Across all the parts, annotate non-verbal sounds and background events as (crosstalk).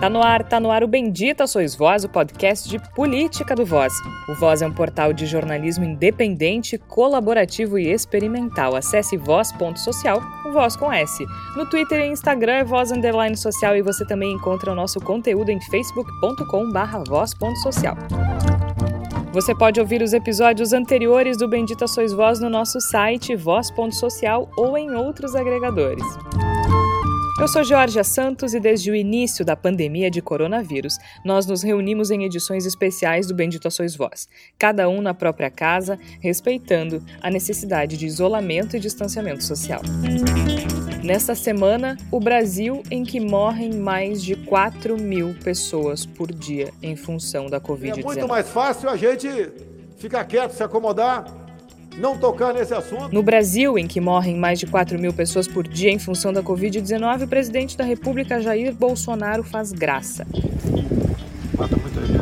Tá no ar, tá no ar o Bendita Sois Voz, o podcast de política do Voz. O Voz é um portal de jornalismo independente, colaborativo e experimental. Acesse voz.social, o Voz com S. No Twitter e Instagram é Voz Underline Social e você também encontra o nosso conteúdo em facebook.com barra voz.social. Você pode ouvir os episódios anteriores do Bendita Sois Voz no nosso site voz.social ou em outros agregadores. Eu sou Georgia Santos e desde o início da pandemia de coronavírus, nós nos reunimos em edições especiais do Bendito Sois Voz, cada um na própria casa, respeitando a necessidade de isolamento e distanciamento social. Nesta semana, o Brasil em que morrem mais de 4 mil pessoas por dia em função da Covid-19. É muito mais fácil a gente ficar quieto, se acomodar não tocar nesse assunto. No Brasil, em que morrem mais de 4 mil pessoas por dia em função da Covid-19, o presidente da República, Jair Bolsonaro, faz graça. Mata muita gente.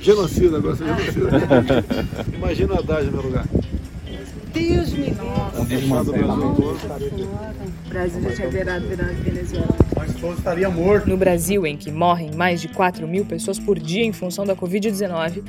Genocida, agora você genocida. (laughs) Imagina a Haddad no meu lugar. Deus me livre. O Brasil já tinha virado, virado Venezuela. Mas todos estaria morto. No Brasil, em que morrem mais de 4 mil pessoas por dia em função da Covid-19,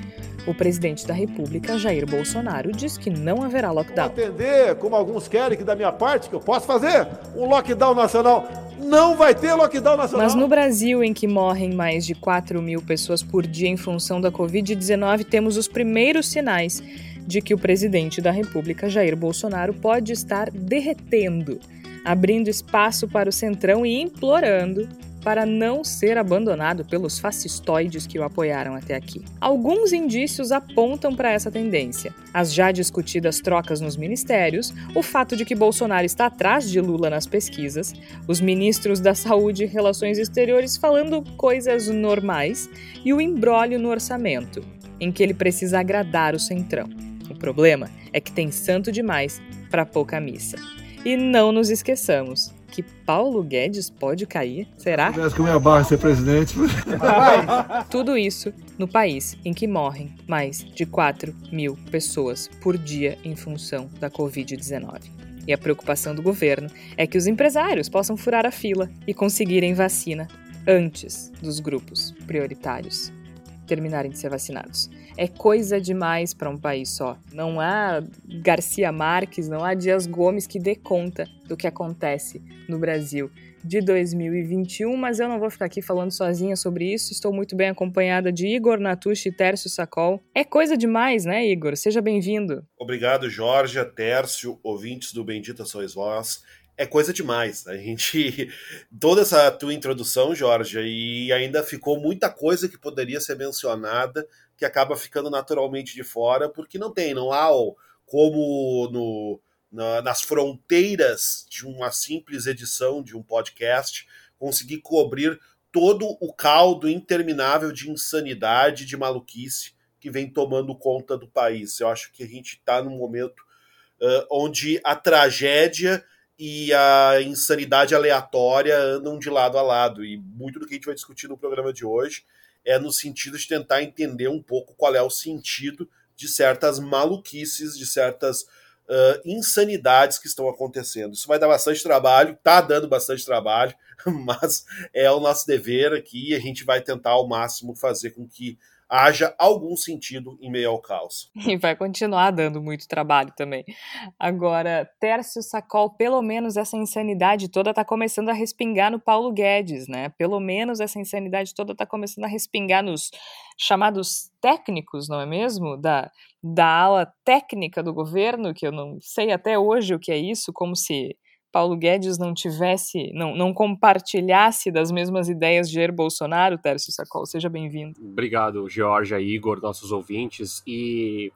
o presidente da República, Jair Bolsonaro, diz que não haverá lockdown. Vou atender, como alguns querem, que da minha parte, que eu posso fazer, um lockdown nacional. Não vai ter lockdown nacional. Mas no Brasil, em que morrem mais de 4 mil pessoas por dia em função da Covid-19, temos os primeiros sinais de que o presidente da República, Jair Bolsonaro, pode estar derretendo, abrindo espaço para o Centrão e implorando para não ser abandonado pelos fascistoides que o apoiaram até aqui. Alguns indícios apontam para essa tendência. As já discutidas trocas nos ministérios, o fato de que Bolsonaro está atrás de Lula nas pesquisas, os ministros da Saúde e Relações Exteriores falando coisas normais e o embrólio no orçamento, em que ele precisa agradar o Centrão. O problema é que tem santo demais para pouca missa. E não nos esqueçamos que Paulo Guedes pode cair? Será? Se que minha barra ser presidente. (laughs) Tudo isso no país em que morrem mais de 4 mil pessoas por dia em função da Covid-19. E a preocupação do governo é que os empresários possam furar a fila e conseguirem vacina antes dos grupos prioritários terminarem de ser vacinados. É coisa demais para um país só. Não há Garcia Marques, não há Dias Gomes que dê conta do que acontece no Brasil de 2021, mas eu não vou ficar aqui falando sozinha sobre isso. Estou muito bem acompanhada de Igor Natucci e Tércio Sacol. É coisa demais, né, Igor? Seja bem-vindo. Obrigado, Jorge, Tércio, ouvintes do Bendita Sois Vós é coisa demais. A gente. (laughs) Toda essa tua introdução, Jorge, e ainda ficou muita coisa que poderia ser mencionada que acaba ficando naturalmente de fora, porque não tem, não há como no, na, nas fronteiras de uma simples edição de um podcast conseguir cobrir todo o caldo interminável de insanidade, de maluquice que vem tomando conta do país. Eu acho que a gente está num momento uh, onde a tragédia e a insanidade aleatória andam de lado a lado. E muito do que a gente vai discutir no programa de hoje é no sentido de tentar entender um pouco qual é o sentido de certas maluquices, de certas uh, insanidades que estão acontecendo. Isso vai dar bastante trabalho, está dando bastante trabalho, (laughs) mas é o nosso dever aqui e a gente vai tentar ao máximo fazer com que haja algum sentido em meio ao caos. (laughs) E vai continuar dando muito trabalho também. Agora, Tércio Sacol, pelo menos essa insanidade toda está começando a respingar no Paulo Guedes, né? Pelo menos essa insanidade toda está começando a respingar nos chamados técnicos, não é mesmo? Da, da ala técnica do governo, que eu não sei até hoje o que é isso, como se Paulo Guedes não tivesse, não, não compartilhasse das mesmas ideias de Jair Bolsonaro, Tércio Sacol, seja bem-vindo. Obrigado, Georgia, Igor, nossos ouvintes. E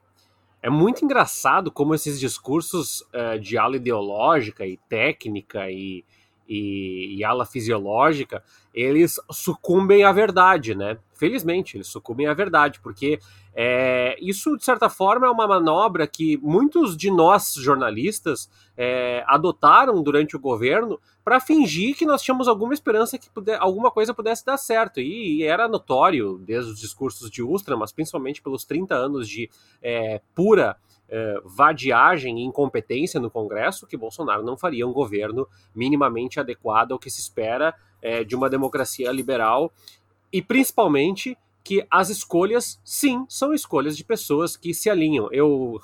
é muito engraçado como esses discursos uh, de ala ideológica e técnica e, e, e ala fisiológica, eles sucumbem à verdade, né? Felizmente, eles sucumbem à verdade, porque é, isso, de certa forma, é uma manobra que muitos de nós, jornalistas, é, adotaram durante o governo para fingir que nós tínhamos alguma esperança que puder, alguma coisa pudesse dar certo. E, e, era notório, desde os discursos de Ustra, mas principalmente pelos 30 anos de é, pura é, vadiagem e incompetência no Congresso, que Bolsonaro não faria um governo minimamente adequado ao que se espera é, de uma democracia liberal e principalmente que as escolhas, sim, são escolhas de pessoas que se alinham. Eu,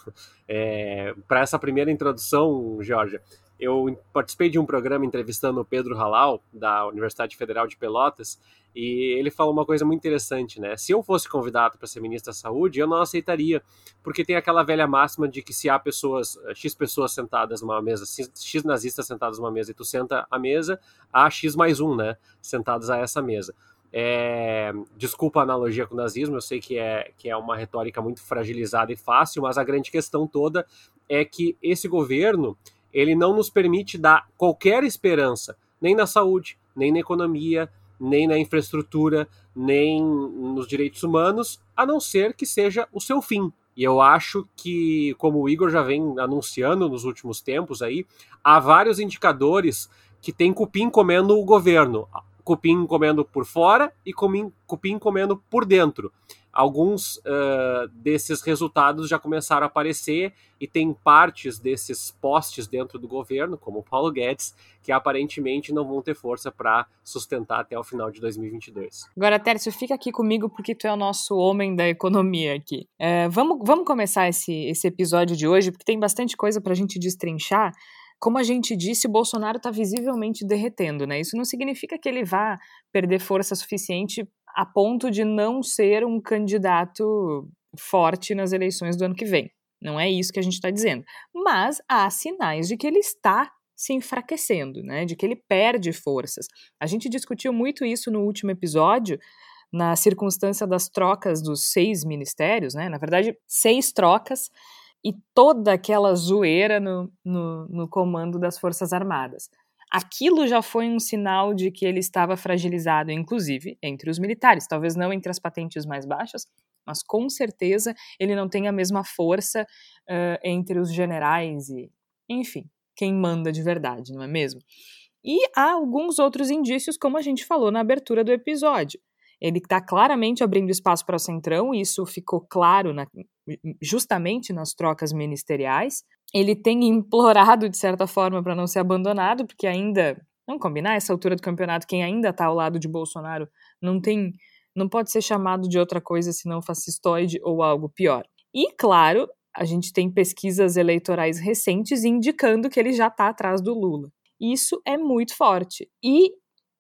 é, para essa primeira introdução, Georgia, eu participei de um programa entrevistando o Pedro Halal, da Universidade Federal de Pelotas, e ele falou uma coisa muito interessante, né? Se eu fosse convidado para ser ministro da Saúde, eu não aceitaria, porque tem aquela velha máxima de que se há pessoas, X pessoas sentadas numa mesa, X nazistas sentados numa mesa e tu senta à mesa, há X mais um, né? Sentados a essa mesa. É, desculpa a analogia com o nazismo, eu sei que é, que é uma retórica muito fragilizada e fácil, mas a grande questão toda é que esse governo ele não nos permite dar qualquer esperança, nem na saúde, nem na economia, nem na infraestrutura, nem nos direitos humanos, a não ser que seja o seu fim. E eu acho que, como o Igor já vem anunciando nos últimos tempos aí, há vários indicadores que tem cupim comendo o governo cupim comendo por fora e cupim, cupim comendo por dentro. Alguns uh, desses resultados já começaram a aparecer e tem partes desses postes dentro do governo, como o Paulo Guedes, que aparentemente não vão ter força para sustentar até o final de 2022. Agora, Tércio, fica aqui comigo porque tu é o nosso homem da economia aqui. Vamos, vamos começar esse, esse episódio de hoje, porque tem bastante coisa para a gente destrinchar como a gente disse, o Bolsonaro está visivelmente derretendo, né? Isso não significa que ele vá perder força suficiente a ponto de não ser um candidato forte nas eleições do ano que vem. Não é isso que a gente está dizendo. Mas há sinais de que ele está se enfraquecendo, né? De que ele perde forças. A gente discutiu muito isso no último episódio, na circunstância das trocas dos seis ministérios, né? Na verdade, seis trocas e toda aquela zoeira no, no, no comando das Forças Armadas. Aquilo já foi um sinal de que ele estava fragilizado, inclusive entre os militares, talvez não entre as patentes mais baixas, mas com certeza ele não tem a mesma força uh, entre os generais e, enfim, quem manda de verdade, não é mesmo? E há alguns outros indícios, como a gente falou na abertura do episódio. Ele está claramente abrindo espaço para o Centrão, e isso ficou claro na, justamente nas trocas ministeriais. Ele tem implorado, de certa forma, para não ser abandonado, porque ainda, não combinar, essa altura do campeonato, quem ainda está ao lado de Bolsonaro não tem, não pode ser chamado de outra coisa senão fascistoide ou algo pior. E, claro, a gente tem pesquisas eleitorais recentes indicando que ele já está atrás do Lula. Isso é muito forte. E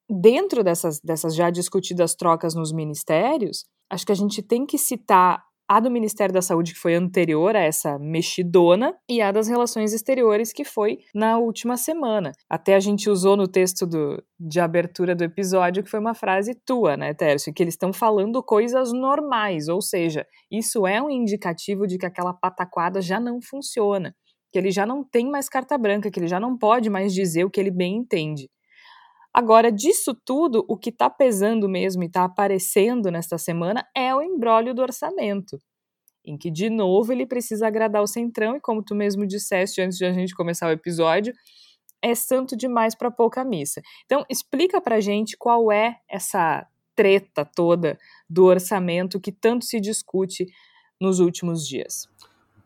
dentro dessas, dessas já discutidas trocas nos ministérios, acho que a gente tem que citar a do Ministério da Saúde, que foi anterior a essa mexidona, e a das relações exteriores, que foi na última semana. Até a gente usou no texto do, de abertura do episódio, que foi uma frase tua, né, Tércio? Que eles estão falando coisas normais, ou seja, isso é um indicativo de que aquela pataquada já não funciona, que ele já não tem mais carta branca, que ele já não pode mais dizer o que ele bem entende. Agora, disso tudo, o que está pesando mesmo e está aparecendo nesta semana é o embrólio do orçamento, em que, de novo, ele precisa agradar o Centrão, e como tu mesmo disseste antes de a gente começar o episódio, é santo demais para pouca missa. Então, explica para gente qual é essa treta toda do orçamento que tanto se discute nos últimos dias.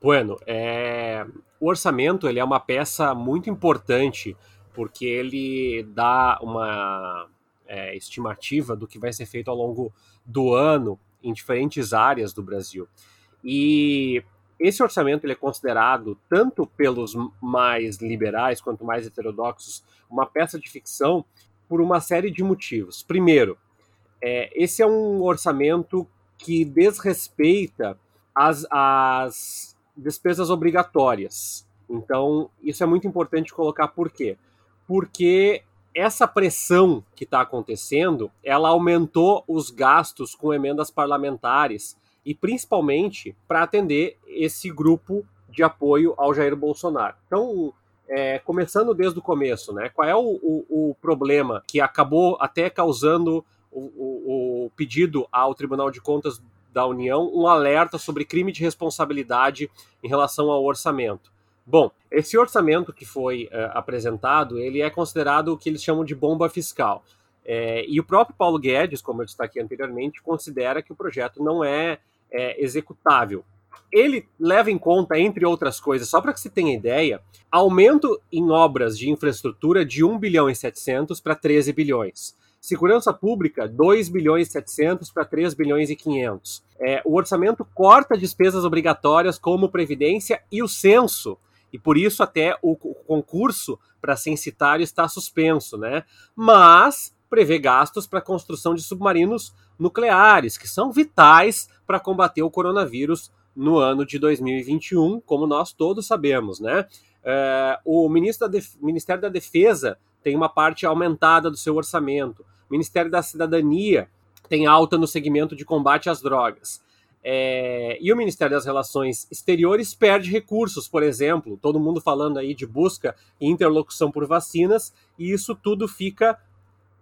Bueno, é... o orçamento ele é uma peça muito importante porque ele dá uma é, estimativa do que vai ser feito ao longo do ano em diferentes áreas do Brasil. E esse orçamento ele é considerado, tanto pelos mais liberais quanto mais heterodoxos, uma peça de ficção por uma série de motivos. Primeiro, é, esse é um orçamento que desrespeita as, as despesas obrigatórias. Então, isso é muito importante colocar por quê? Porque essa pressão que está acontecendo, ela aumentou os gastos com emendas parlamentares e principalmente para atender esse grupo de apoio ao Jair Bolsonaro. Então, é, começando desde o começo, né? Qual é o, o, o problema que acabou até causando o, o, o pedido ao Tribunal de Contas da União um alerta sobre crime de responsabilidade em relação ao orçamento? Bom, esse orçamento que foi uh, apresentado, ele é considerado o que eles chamam de bomba fiscal. É, e o próprio Paulo Guedes, como eu destaquei anteriormente, considera que o projeto não é, é executável. Ele leva em conta, entre outras coisas, só para que se tenha ideia, aumento em obras de infraestrutura de 1 bilhão e 700 para 13 bilhões. Segurança Pública, 2 bilhões e 700 para 3 bilhões e 500. É, o orçamento corta despesas obrigatórias como Previdência e o censo, e por isso até o, concurso para censitário está suspenso, né? Mas prevê gastos para a construção de submarinos nucleares, que são vitais para combater o coronavírus no ano de 2021, como nós todos sabemos, né? É, o ministro da Ministério da Defesa tem uma parte aumentada do seu orçamento. O Ministério da Cidadania tem alta no segmento de combate às drogas. É, e o Ministério das Relações Exteriores perde recursos, por exemplo, todo mundo falando aí de busca e interlocução por vacinas, e isso tudo fica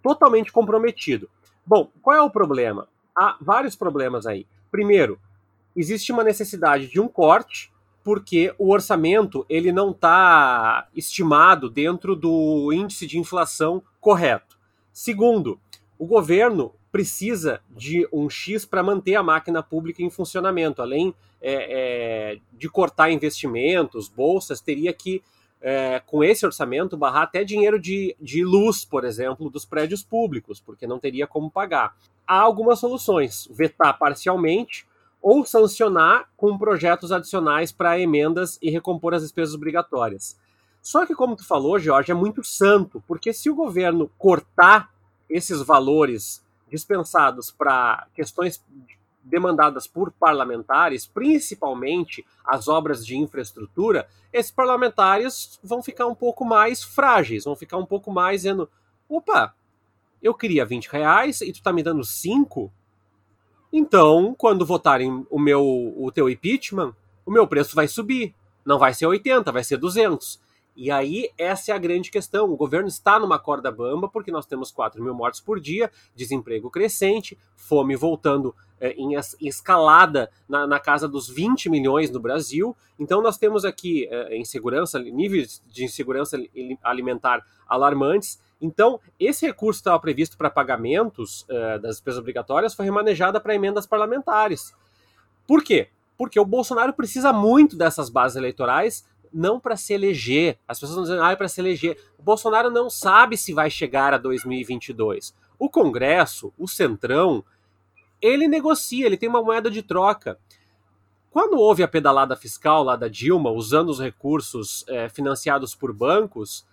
totalmente comprometido. Bom, qual é o problema? Há vários problemas aí. Primeiro, existe uma necessidade de um corte, porque o orçamento ele não está estimado dentro do índice de inflação correto. Segundo, o governo precisa de um X para manter a máquina pública em funcionamento. Além é, é, de cortar investimentos, bolsas, teria que, é, com esse orçamento, barrar até dinheiro de, de luz, por exemplo, dos prédios públicos, porque não teria como pagar. Há algumas soluções: vetar parcialmente ou sancionar com projetos adicionais para emendas e recompor as despesas obrigatórias. Só que, como tu falou, Jorge, é muito santo, porque se o governo cortar esses valores dispensados para questões demandadas por parlamentares, principalmente as obras de infraestrutura, esses parlamentares vão ficar um pouco mais frágeis, vão ficar um pouco mais dizendo: opa, eu queria 20 reais e tu tá me dando 5? Então, quando votarem o meu o teu impeachment, o meu preço vai subir. Não vai ser 80, vai ser 200. E aí, essa é a grande questão. O governo está numa corda bamba, porque nós temos 4 mil mortes por dia, desemprego crescente, fome voltando é, em, escalada na, na, casa dos 20 milhões no Brasil. Então, nós temos aqui é, insegurança, níveis de insegurança alimentar alarmantes. Então, esse recurso que estava previsto para pagamentos é, das despesas obrigatórias foi remanejado para emendas parlamentares. Por quê? Porque o Bolsonaro precisa muito dessas bases eleitorais não para se eleger. As pessoas estão dizendo, ah, é para se eleger. O Bolsonaro não sabe se vai chegar a 2022. O Congresso, o Centrão, ele negocia, ele tem uma moeda de troca. Quando houve a pedalada fiscal lá da Dilma, usando os recursos é, financiados por bancos,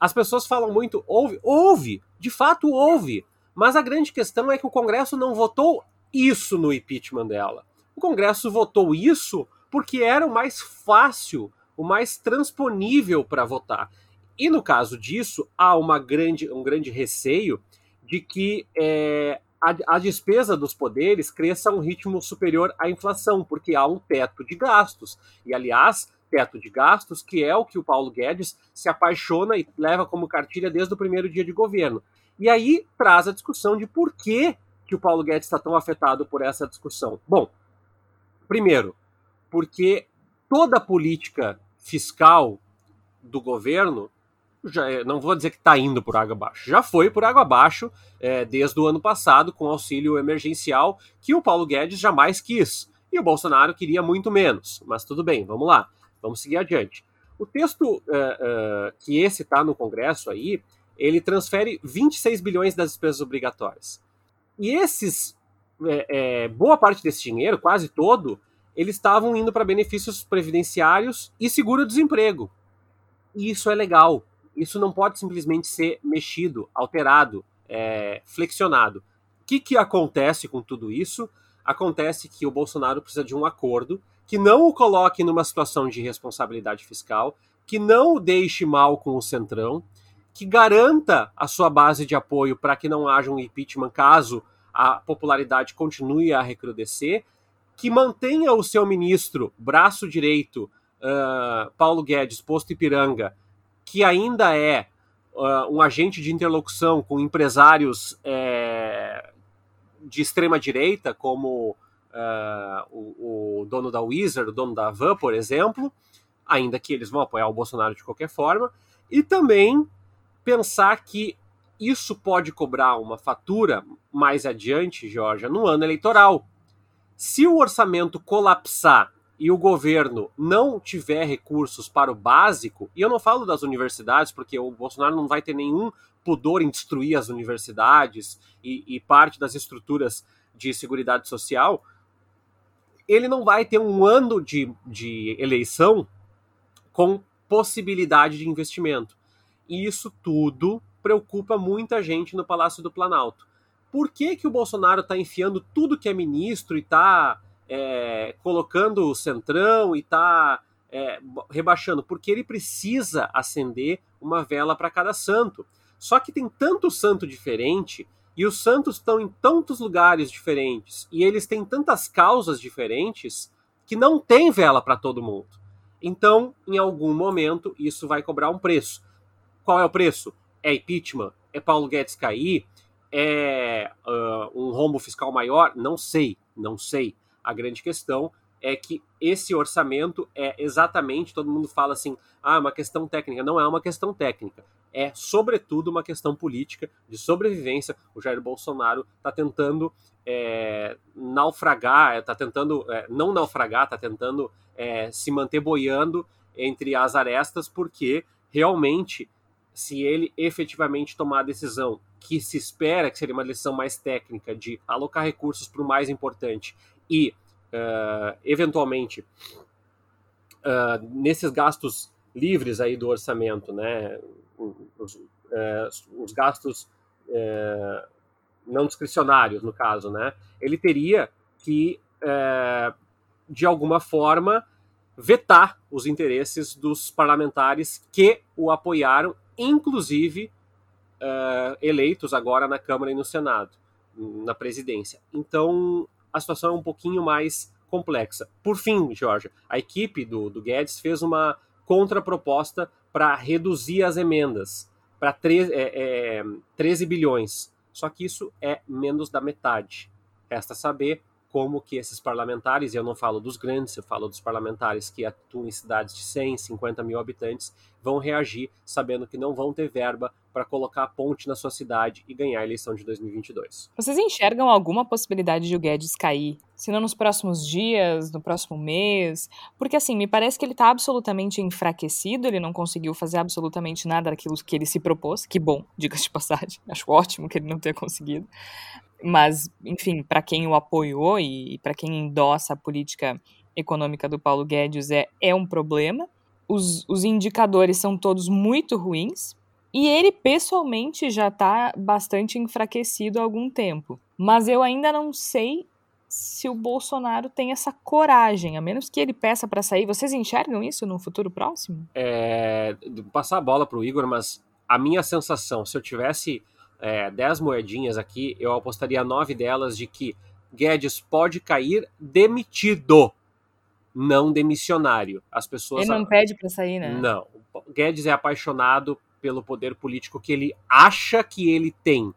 as pessoas falam muito, houve, houve, de fato houve. Mas a grande questão é que o Congresso não votou isso no impeachment dela. O Congresso votou isso porque era o mais fácil o mais transponível para votar. E no caso disso, há uma grande, um grande receio de que é, a, a, despesa dos poderes cresça a um ritmo superior à inflação, porque há um teto de gastos. E, aliás, teto de gastos, que é o que o Paulo Guedes se apaixona e leva como cartilha desde o primeiro dia de governo. E aí traz a discussão de por que, que o Paulo Guedes está tão afetado por essa discussão. Bom, primeiro, porque toda política fiscal do governo, já, é, não vou dizer que está indo por água abaixo, já foi por água abaixo é, desde o ano passado com auxílio emergencial que o Paulo Guedes jamais quis e o Bolsonaro queria muito menos. Mas tudo bem, vamos lá, vamos seguir adiante. O texto é, é, que esse está no Congresso aí, ele transfere 26 bilhões das despesas obrigatórias. E esses, é, é, boa parte desse dinheiro, quase todo, eles estavam indo para benefícios previdenciários e seguro-desemprego. E isso é legal. Isso não pode simplesmente ser mexido, alterado, é, flexionado. O que, que acontece com tudo isso? Acontece que o Bolsonaro precisa de um acordo que não o coloque numa situação de responsabilidade fiscal, que não o deixe mal com o Centrão, que garanta a sua base de apoio para que não haja um impeachment caso a popularidade continue a recrudescer que mantenha o seu ministro, braço direito, uh, Paulo Guedes, posto Ipiranga, que ainda é uh, um agente de interlocução com empresários é, de extrema direita, como uh, o, o, dono da Wizard, o dono da Van, por exemplo, ainda que eles vão apoiar o Bolsonaro de qualquer forma, e também pensar que isso pode cobrar uma fatura mais adiante, Georgia, no ano eleitoral se o orçamento colapsar e o governo não tiver recursos para o básico, e eu não falo das universidades, porque o Bolsonaro não vai ter nenhum pudor em destruir as universidades e, e parte das estruturas de seguridade social, ele não vai ter um ano de, de eleição com possibilidade de investimento. E isso tudo preocupa muita gente no Palácio do Planalto. Por que, que o Bolsonaro está enfiando tudo que é ministro e está é, colocando o centrão e está é, rebaixando, porque ele precisa acender uma vela para cada santo. Só que tem tanto santo diferente e os santos estão em tantos lugares diferentes e eles têm tantas causas diferentes que não tem vela para todo mundo. Então, em algum momento, isso vai cobrar um preço. Qual é o preço? É impeachment? É Paulo Guedes cair? É uh, um rombo fiscal maior? Não sei, não sei. A grande questão é que esse orçamento é exatamente, todo mundo fala assim, ah, uma questão técnica. Não é uma questão técnica. É, sobretudo, uma questão política de sobrevivência. O Jair Bolsonaro está tentando é, naufragar, está tentando, é, não naufragar, está tentando é, se manter boiando entre as arestas, porque realmente, se ele efetivamente tomar a decisão que se espera que seria uma decisão mais técnica de alocar recursos para o mais importante e, uh, eventualmente, uh, nesses gastos livres aí do orçamento, né, os, uh, os gastos não discricionários, no caso, né, ele teria que, de alguma forma, vetar os interesses dos parlamentares que o apoiaram, inclusive eleitos agora na Câmara e no Senado, na presidência. Então, a situação é um pouquinho mais complexa. Por fim, Jorge, a equipe do, do Guedes fez uma contraproposta para reduzir as emendas para é, é, 13 bilhões. Só que isso é menos da metade. Resta saber como que esses parlamentares, e eu não falo dos grandes, eu falo dos parlamentares que atuam em cidades de 100, 50 mil habitantes, vão reagir sabendo que não vão ter verba para colocar a ponte na sua cidade e ganhar a eleição de 2022. Vocês enxergam alguma possibilidade de o Guedes cair? Se não nos próximos dias, no próximo mês? Porque assim, me parece que ele está absolutamente enfraquecido, ele não conseguiu fazer absolutamente nada daquilo que ele se propôs. Que bom, diga-se de passagem. Acho ótimo que ele não tenha conseguido. Mas, enfim, para quem o apoiou e para quem endossa a política econômica do Paulo Guedes é, é um problema. Os, os indicadores são todos muito ruins. E ele, pessoalmente, já está bastante enfraquecido há algum tempo. Mas eu ainda não sei se o Bolsonaro tem essa coragem, a menos que ele peça para sair. Vocês enxergam isso no futuro próximo? É, passar a bola para o Igor, mas a minha sensação, se eu tivesse é, 10 moedinhas aqui, eu apostaria nove delas de que Guedes pode cair demitido, não demissionário. As pessoas. Ele não pede para sair, né? Não. Guedes é apaixonado pelo poder político que ele acha que ele tem.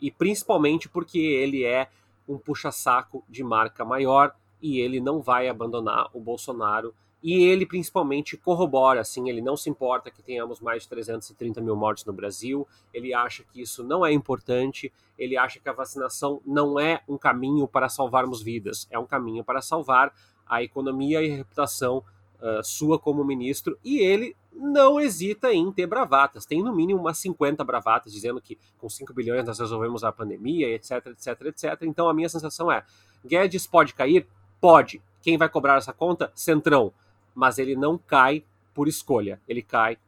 E principalmente porque ele é um puxa-saco de marca maior e ele não vai abandonar o Bolsonaro e ele principalmente corrobora, assim, ele não se importa que tenhamos mais de 330 mil mortes no Brasil, ele acha que isso não é importante, ele acha que a vacinação não é um caminho para salvarmos vidas, é um caminho para salvar a economia e a reputação uh, sua como ministro, e ele não hesita em ter bravatas, tem no mínimo umas 50 bravatas dizendo que com 5 bilhões nós resolvemos a pandemia, etc, etc, etc. Então a minha sensação é, Guedes pode cair? Pode. Quem vai cobrar essa conta? Centrão mas ele não cai por escolha. Ele cai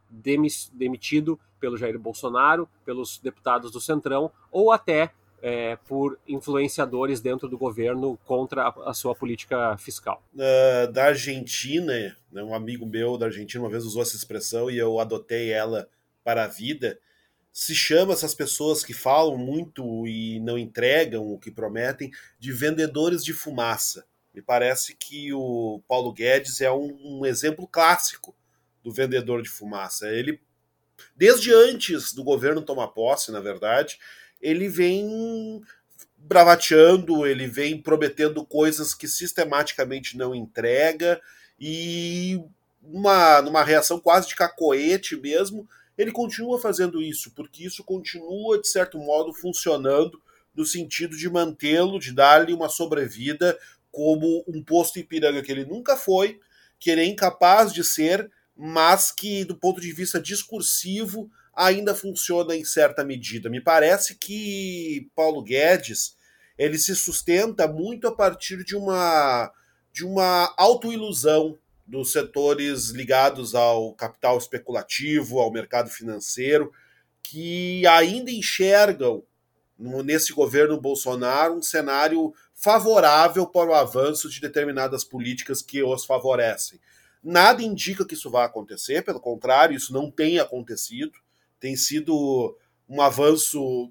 demitido pelo Jair Bolsonaro, pelos deputados do Centrão ou até é, por influenciadores dentro do governo contra a, a sua política fiscal. Uh, da Argentina, né, um amigo meu da Argentina uma vez usou essa expressão e eu adotei ela para a vida. Se chama essas pessoas que falam muito e não entregam o que prometem de vendedores de fumaça. Me parece que o Paulo Guedes é um, um exemplo clássico do vendedor de fumaça. Ele, desde antes do governo tomar posse, na verdade, ele vem bravateando, ele vem prometendo coisas que sistematicamente não entrega e uma, numa reação quase de cacoete mesmo, ele continua fazendo isso, porque isso continua, de certo modo, funcionando no sentido de mantê-lo, de dar-lhe uma sobrevida como um posto Ipiranga que ele nunca foi, que ele é incapaz de ser, mas que, do ponto de vista discursivo, ainda funciona em certa medida. Me parece que Paulo Guedes ele se sustenta muito a partir de uma de uma autoilusão dos setores ligados ao capital especulativo, ao mercado financeiro, que ainda enxergam nesse governo Bolsonaro um cenário favorável para o avanço de determinadas políticas que os favorecem. Nada indica que isso vai acontecer, pelo contrário, isso não tem acontecido. Tem sido um avanço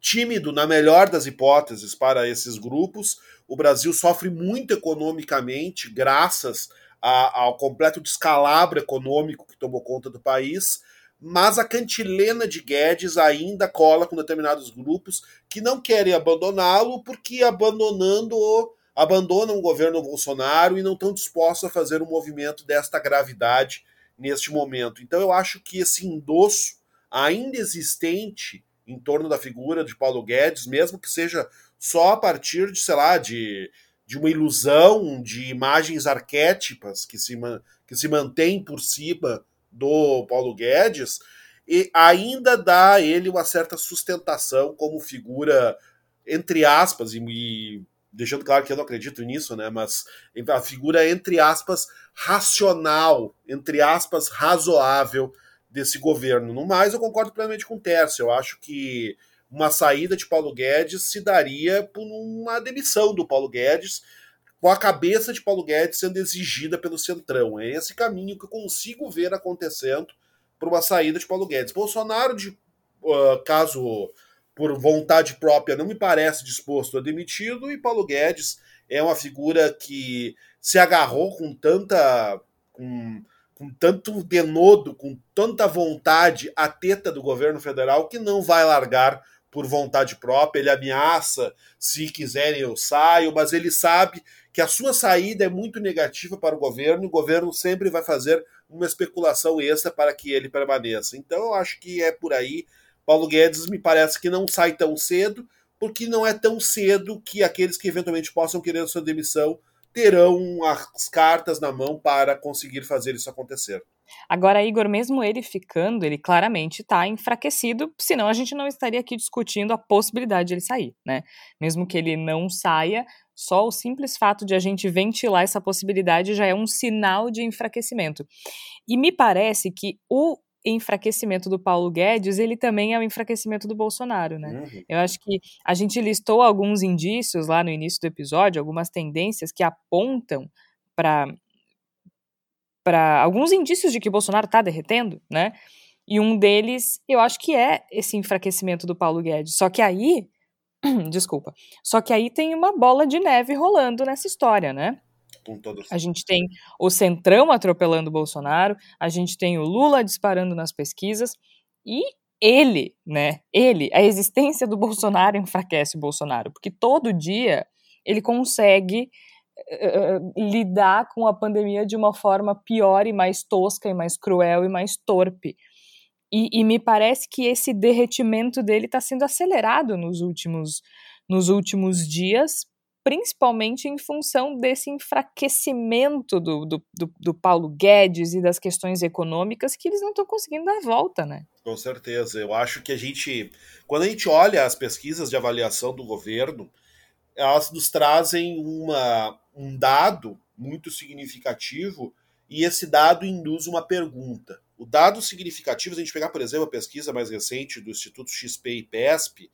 tímido, na melhor das hipóteses, para esses grupos. O Brasil sofre muito economicamente, graças a, ao completo descalabro econômico que tomou conta do país. Mas a cantilena de Guedes ainda cola com determinados grupos que não querem abandoná-lo, porque abandonando-o abandonam o governo Bolsonaro e não estão dispostos a fazer um movimento desta gravidade neste momento. Então eu acho que esse endosso ainda existente em torno da figura de Paulo Guedes, mesmo que seja só a partir de, sei lá, de, de uma ilusão de imagens arquétipas que se, que se mantém por cima do Paulo Guedes, e ainda dá a ele uma certa sustentação como figura, entre aspas, e, e deixando claro que eu não acredito nisso, né? Mas a figura, entre aspas, racional, entre aspas, razoável desse governo. No mais, eu concordo plenamente com o Tércio. Eu acho que uma saída de Paulo Guedes se daria por uma demissão do Paulo Guedes, com a cabeça de Paulo Guedes sendo exigida pelo Centrão. É esse caminho que eu consigo ver acontecendo para uma saída de Paulo Guedes. Bolsonaro, de uh, caso por vontade própria, não me parece disposto a demitido, e Paulo Guedes é uma figura que se agarrou com tanta. Com, com tanto denodo, com tanta vontade a teta do governo federal que não vai largar por vontade própria. Ele ameaça, se quiserem eu saio, mas ele sabe que a sua saída é muito negativa para o governo e o governo sempre vai fazer uma especulação extra para que ele permaneça. Então eu acho que é por aí. Paulo Guedes me parece que não sai tão cedo, porque não é tão cedo que aqueles que eventualmente possam querer sua demissão terão as cartas na mão para conseguir fazer isso acontecer. Agora, Igor, mesmo ele ficando, ele claramente está enfraquecido, senão a gente não estaria aqui discutindo a possibilidade de ele sair, né? Mesmo que ele não saia, só o simples fato de a gente ventilar essa possibilidade já é um sinal de enfraquecimento. E me parece que o enfraquecimento do Paulo Guedes, ele também é o enfraquecimento do Bolsonaro, né? Uhum. Eu acho que a gente listou alguns indícios lá no início do episódio, algumas tendências que apontam para para alguns indícios de que Bolsonaro está derretendo, né? E um deles, eu acho que é esse enfraquecimento do Paulo Guedes. Só que aí, (clears throat) desculpa, só que aí tem uma bola de neve rolando nessa história, né? A gente tem o Centrão atropelando o Bolsonaro, a gente tem o Lula disparando nas pesquisas e ele, né? Ele, a existência do Bolsonaro enfraquece o Bolsonaro, porque todo dia ele consegue uh, lidar com a pandemia de uma forma pior e mais tosca e mais cruel e mais torpe. E, e me parece que esse derretimento dele está sendo acelerado nos últimos, nos últimos dias principalmente em função desse enfraquecimento do, do, do, do Paulo Guedes e das questões econômicas que eles não estão conseguindo dar volta, né? Com certeza. Eu acho que a gente, quando a gente olha as pesquisas de avaliação do governo, elas nos trazem uma, um dado muito significativo e esse dado induz uma pergunta. O dado significativo, se a gente pegar, por exemplo, a pesquisa mais recente do Instituto XP e PESP,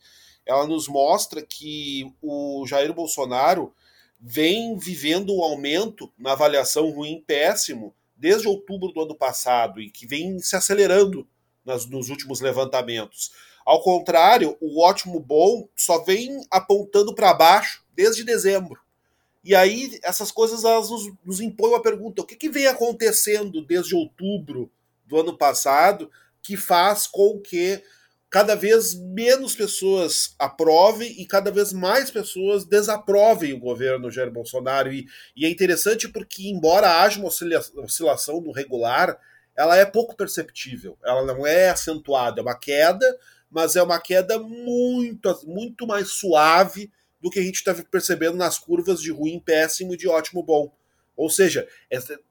ela nos mostra que o Jair Bolsonaro vem vivendo um aumento na avaliação ruim péssimo desde outubro do ano passado e que vem se acelerando nas, nos últimos levantamentos. Ao contrário, o ótimo bom só vem apontando para baixo desde dezembro. E aí essas coisas elas nos, nos impõem uma pergunta: o que, que vem acontecendo desde outubro do ano passado que faz com que cada vez menos pessoas aprovem e cada vez mais pessoas desaprovem o governo Jair Bolsonaro. E, e é interessante porque, embora haja uma oscilação no regular, ela é pouco perceptível. Ela não é acentuada. É uma queda, mas é uma queda muito, muito mais suave do que a gente está percebendo nas curvas de ruim, péssimo e de ótimo, bom. Ou seja,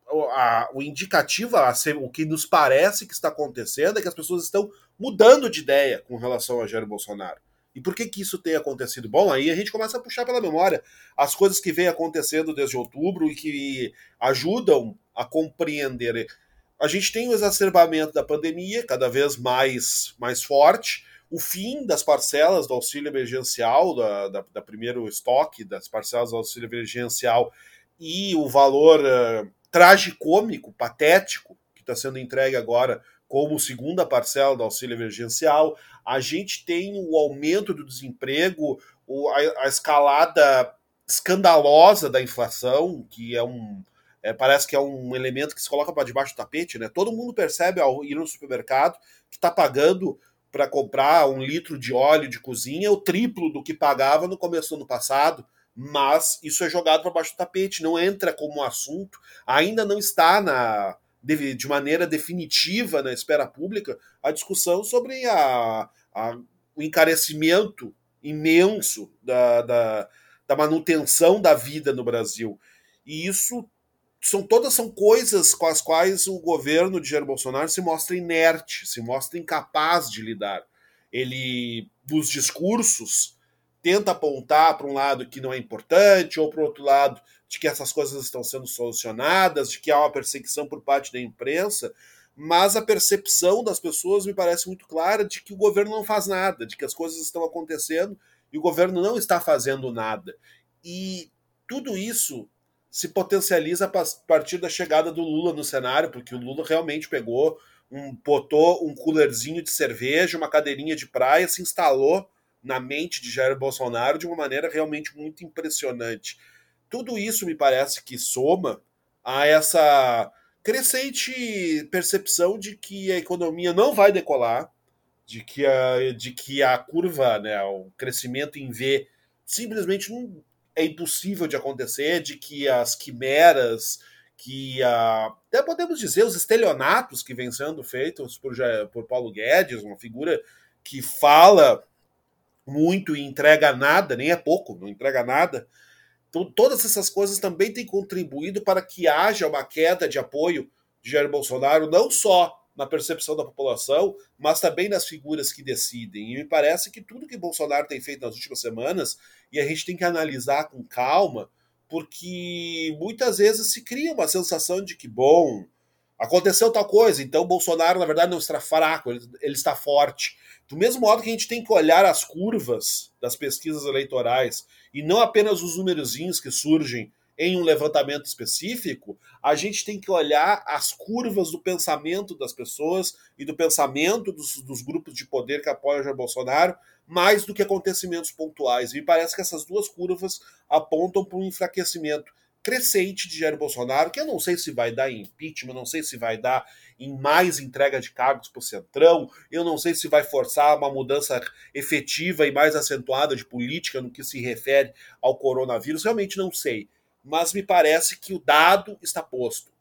a, o indicativo, a, o que nos parece que está acontecendo é que as pessoas estão mudando de ideia com relação a Jair Bolsonaro. E por que, que isso tem acontecido? Bom, aí a gente começa a puxar pela memória as coisas que vem acontecendo desde outubro e que ajudam a compreender. A gente tem o exacerbamento da pandemia, cada vez mais, mais forte, o fim das parcelas do auxílio emergencial, da, da, da primeiro estoque das parcelas do auxílio emergencial e o valor uh, tragicômico, patético, que está sendo entregue agora como segunda parcela do auxílio emergencial. A gente tem o aumento do desemprego, a, escalada escandalosa da inflação, que é um. É, parece que é um elemento que se coloca para debaixo do tapete, né? Todo mundo percebe ao ir no supermercado que está pagando para comprar um litro de óleo de cozinha o triplo do que pagava no começo do ano passado, mas isso é jogado para baixo do tapete, não entra como assunto, ainda não está na, de, maneira definitiva na esfera pública a discussão sobre a, a, o encarecimento imenso da, da, da manutenção da vida no Brasil. E isso são todas são coisas com as quais o governo de Jair Bolsonaro se mostra inerte, se mostra incapaz de lidar. Ele, nos discursos, tenta apontar para um lado que não é importante, ou para o outro lado de que essas coisas estão sendo solucionadas, de que há uma perseguição por parte da imprensa, mas a percepção das pessoas me parece muito clara de que o governo não faz nada, de que as coisas estão acontecendo e o governo não está fazendo nada. E tudo isso se potencializa a partir da chegada do Lula no cenário, porque o Lula realmente pegou, um, botou um coolerzinho de cerveja, uma cadeirinha de praia, se instalou na mente de Jair Bolsonaro de uma maneira realmente muito impressionante. Tudo isso me parece que soma a essa crescente percepção de que a economia não vai decolar, de que a, de que a curva, né, o crescimento em V simplesmente não é impossível de acontecer, de que as quimeras, que a, até podemos dizer os estelionatos que vêm sendo feitos por, por Paulo Guedes, uma figura que fala muito e entrega nada, nem é pouco, não entrega nada, então, todas essas coisas também têm contribuído para que haja uma queda de apoio de Jair Bolsonaro, não só na percepção da população, mas também nas figuras que decidem. E me parece que tudo que Bolsonaro tem feito nas últimas semanas, e a gente tem que analisar com calma, porque muitas vezes se cria uma sensação de que, bom, aconteceu tal coisa, então Bolsonaro, na verdade, não está fraco, ele, ele está forte. Do mesmo modo que a gente tem que olhar as curvas das pesquisas eleitorais e não apenas os númerozinhos que surgem em um levantamento específico, a gente tem que olhar as curvas do pensamento das pessoas e do pensamento dos, dos grupos de poder que apoiam Jair Bolsonaro, mais do que acontecimentos pontuais. E me parece que essas duas curvas apontam para um enfraquecimento crescente de Jair Bolsonaro, que eu não sei se vai dar em impeachment, não sei se vai dar em mais entrega de cargos para o Centrão, eu não sei se vai forçar uma mudança efetiva e mais acentuada de política no que se refere ao coronavírus, realmente não sei. Mas me parece que o dado está posto.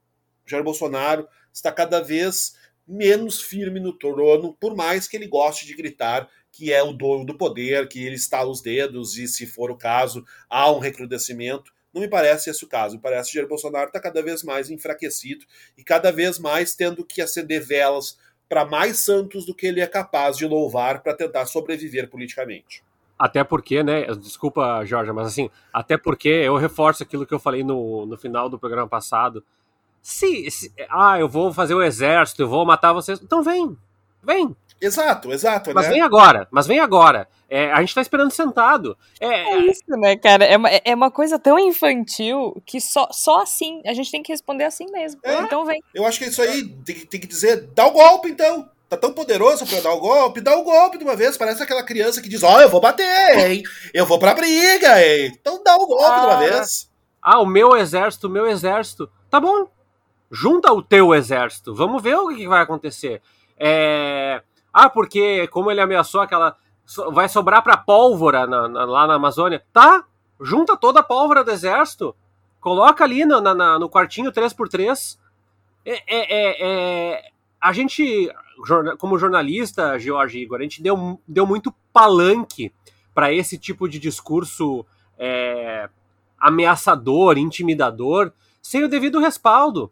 Jair Bolsonaro está cada vez menos firme no trono, por mais que ele goste de gritar que é o dono do poder, que ele estala os dedos e, se for o caso, há um recrudescimento. Não me parece esse o caso. Me parece que Jair Bolsonaro está cada vez mais enfraquecido e cada vez mais tendo que acender velas para mais santos do que ele é capaz de louvar para tentar sobreviver politicamente. Até porque, né? Desculpa, Jorge, mas assim, até porque eu reforço aquilo que eu falei no, no final do programa passado. Se, se, ah, eu vou fazer o exército, eu vou matar vocês. Então vem, vem. Exato, exato. Mas né? vem agora, mas vem agora. É, a gente tá esperando sentado. É, é isso, né, cara? É uma, é uma coisa tão infantil que só, só assim, a gente tem que responder assim mesmo. É, então vem. Eu acho que isso aí tem, tem que dizer, dá o golpe então. Tá tão poderoso pra dar o golpe, dá o golpe de uma vez. Parece aquela criança que diz, ó, oh, eu vou bater, hein? Eu vou pra briga, hein? Então dá o golpe ah, de uma ah. vez. Ah, o meu exército, o meu exército. Tá bom. Junta o teu exército. Vamos ver o que vai acontecer. É... Ah, porque como ele ameaçou aquela. Vai sobrar pra pólvora na, na, lá na Amazônia. Tá, junta toda a pólvora do exército, coloca ali no, na, no quartinho 3x3. É, é, é, é, a gente, como jornalista, George Igor, a gente deu, deu muito palanque para esse tipo de discurso é, ameaçador, intimidador, sem o devido respaldo.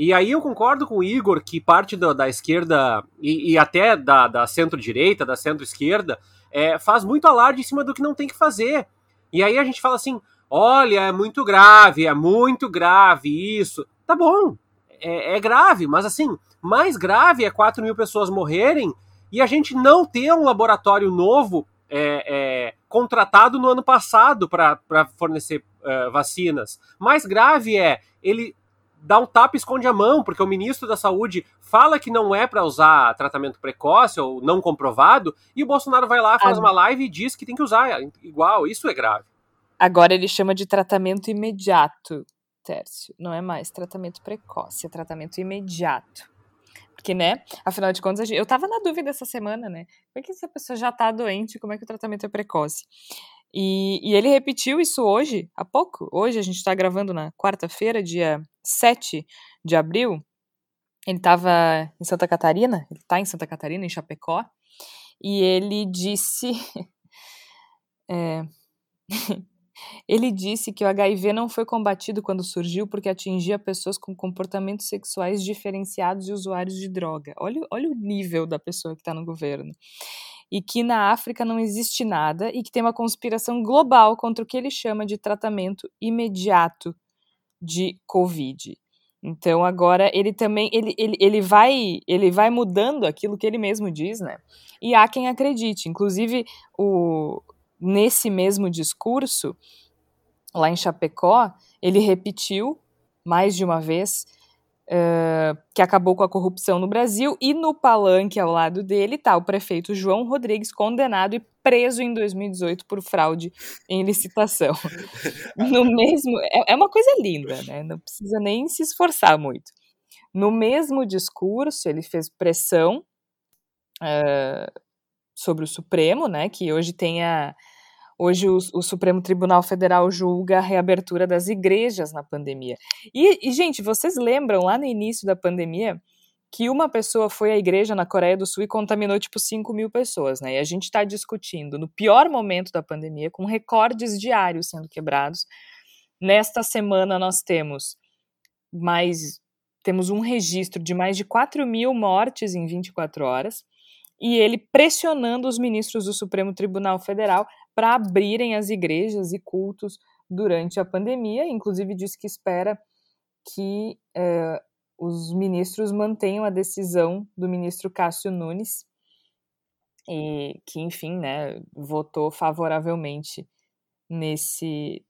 E aí eu concordo com o Igor que parte da, da esquerda e, e, até da, da centro-direita, da centro-esquerda, é, faz muito alarde em cima do que não tem que fazer. E aí a gente fala assim: olha, é muito grave, é muito grave isso. Tá bom, é, é grave, mas assim, mais grave é 4 mil pessoas morrerem e a gente não ter um laboratório novo é, é, contratado no ano passado para fornecer uh, vacinas. Mais grave é ele dá um tapa e esconde a mão, porque o ministro da Saúde fala que não é para usar tratamento precoce ou não comprovado, e o Bolsonaro vai lá, faz ah. uma live e diz que tem que usar igual. Isso é grave. Agora ele chama de tratamento imediato, Tércio. Não é mais tratamento precoce, é tratamento imediato. Porque, né, afinal de contas, eu tava na dúvida essa semana, né? Como é que essa pessoa já tá doente, como é que o tratamento é precoce? E, e ele repetiu isso hoje, há pouco. Hoje a gente tá gravando na quarta-feira, dia 7 de abril. Ele tava em Santa Catarina, ele tá em Santa Catarina, em Chapecó, e ele disse. (laughs) é, (laughs) Ele disse que o HIV não foi combatido quando surgiu porque atingia pessoas com comportamentos sexuais diferenciados e usuários de droga. Olha, olha o nível da pessoa que está no governo. E que na África não existe nada e que tem uma conspiração global contra o que ele chama de tratamento imediato de Covid. Então agora ele também ele, ele, ele vai ele vai mudando aquilo que ele mesmo diz, né? E há quem acredite. Inclusive o nesse mesmo discurso, lá em Chapecó, ele repetiu mais de uma vez uh, que acabou com a corrupção no Brasil e no palanque ao lado dele está o prefeito João Rodrigues, condenado e preso em 2018 por fraude em licitação. (laughs) No mesmo. É, é uma coisa linda, né? Não precisa nem se esforçar muito. No mesmo discurso, ele fez pressão uh, sobre o Supremo, né, que hoje tem a Hoje o, o, Supremo Tribunal Federal julga a reabertura das igrejas na pandemia. E, e, gente, vocês lembram lá no início da pandemia que uma pessoa foi à igreja na Coreia do Sul e contaminou tipo 5 mil pessoas, né? E a gente está discutindo no pior momento da pandemia, com recordes diários sendo quebrados. Nesta semana nós temos mais temos um registro de mais de 4 mil mortes em 24 horas e ele pressionando os ministros do Supremo Tribunal Federal para abrirem as igrejas e cultos durante a pandemia. Inclusive, disse que espera que é, os ministros mantenham a decisão do ministro Cássio Nunes, e que, enfim, né, votou favoravelmente nesse,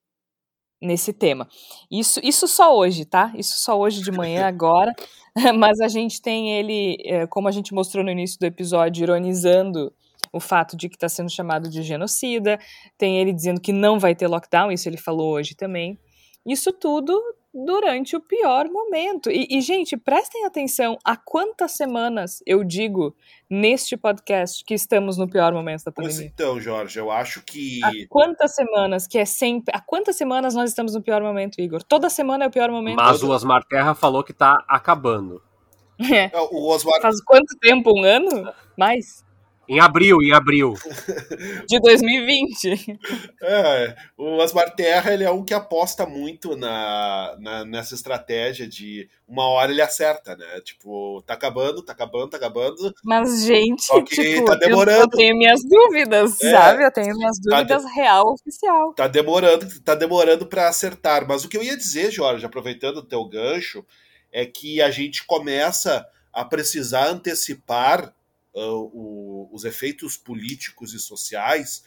nesse tema. Isso, isso só hoje, tá? Isso só hoje de manhã, (laughs) agora. (laughs) Mas a gente tem ele, é, como a gente mostrou no início do episódio, ironizando o fato de que está sendo chamado de genocida. Tem ele dizendo que não vai ter lockdown, isso ele falou hoje também. Isso tudo durante o pior momento. E, e, gente, prestem atenção a quantas semanas eu digo neste podcast que estamos no pior momento da pandemia. Pois então, Jorge, eu acho que. Há quantas semanas que é sempre. Há quantas semanas nós estamos no pior momento, Igor? Toda semana é o pior momento. Mas o Osmar Terra falou que tá acabando. (laughs) É. é o Osmar... Faz quanto tempo? Um ano? Mais? Em abril, em abril. De 2020. É, o Asmar Terra ele é um que aposta muito na, na, nessa estratégia de uma hora ele acerta, né? Tipo, tá acabando, tá acabando, tá acabando. Mas, gente, tipo, tá demorando. Eu, eu tenho minhas dúvidas, é, tá sabe? Eu tenho minhas dúvidas tá de... real oficial. Tá demorando, tá demorando para acertar. Mas o que eu ia dizer, Jorge, aproveitando o teu gancho, é que a gente começa a precisar antecipar o, os efeitos políticos e sociais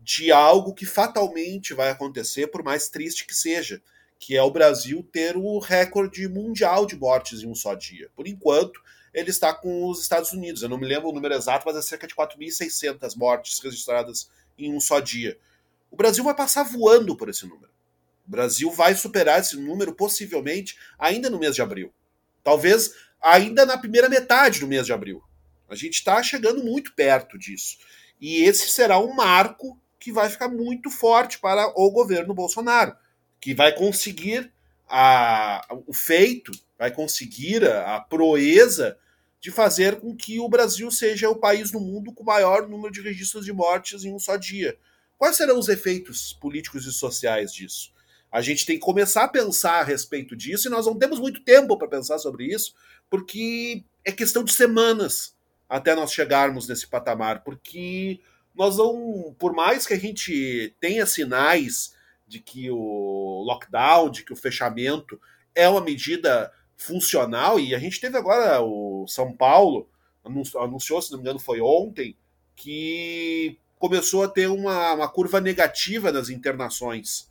de algo que fatalmente vai acontecer, por mais triste que seja, que é o Brasil ter o recorde mundial de mortes em um só dia. Por enquanto, ele está com os Estados Unidos. Eu não me lembro o número exato, mas é cerca de 4.600 mortes registradas em um só dia. O Brasil vai passar voando por esse número. O Brasil vai superar esse número possivelmente ainda no mês de abril. Talvez ainda na primeira metade do mês de abril. A gente está chegando muito perto disso. E esse será um marco que vai ficar muito forte para o governo Bolsonaro, que vai conseguir a, o feito, vai conseguir a, a proeza de fazer com que o Brasil seja o país no mundo com maior número de registros de mortes em um só dia. quais serão os efeitos políticos e sociais disso? A gente tem que começar a pensar a respeito disso e nós não temos muito tempo para pensar sobre isso, porque é questão de semanas até nós chegarmos nesse patamar, porque nós não, por mais que a gente tenha sinais de que o lockdown, de que o fechamento é uma medida funcional, e a gente teve agora o São Paulo anunciou, se não me engano, foi ontem, que começou a ter uma, uma curva negativa nas internações.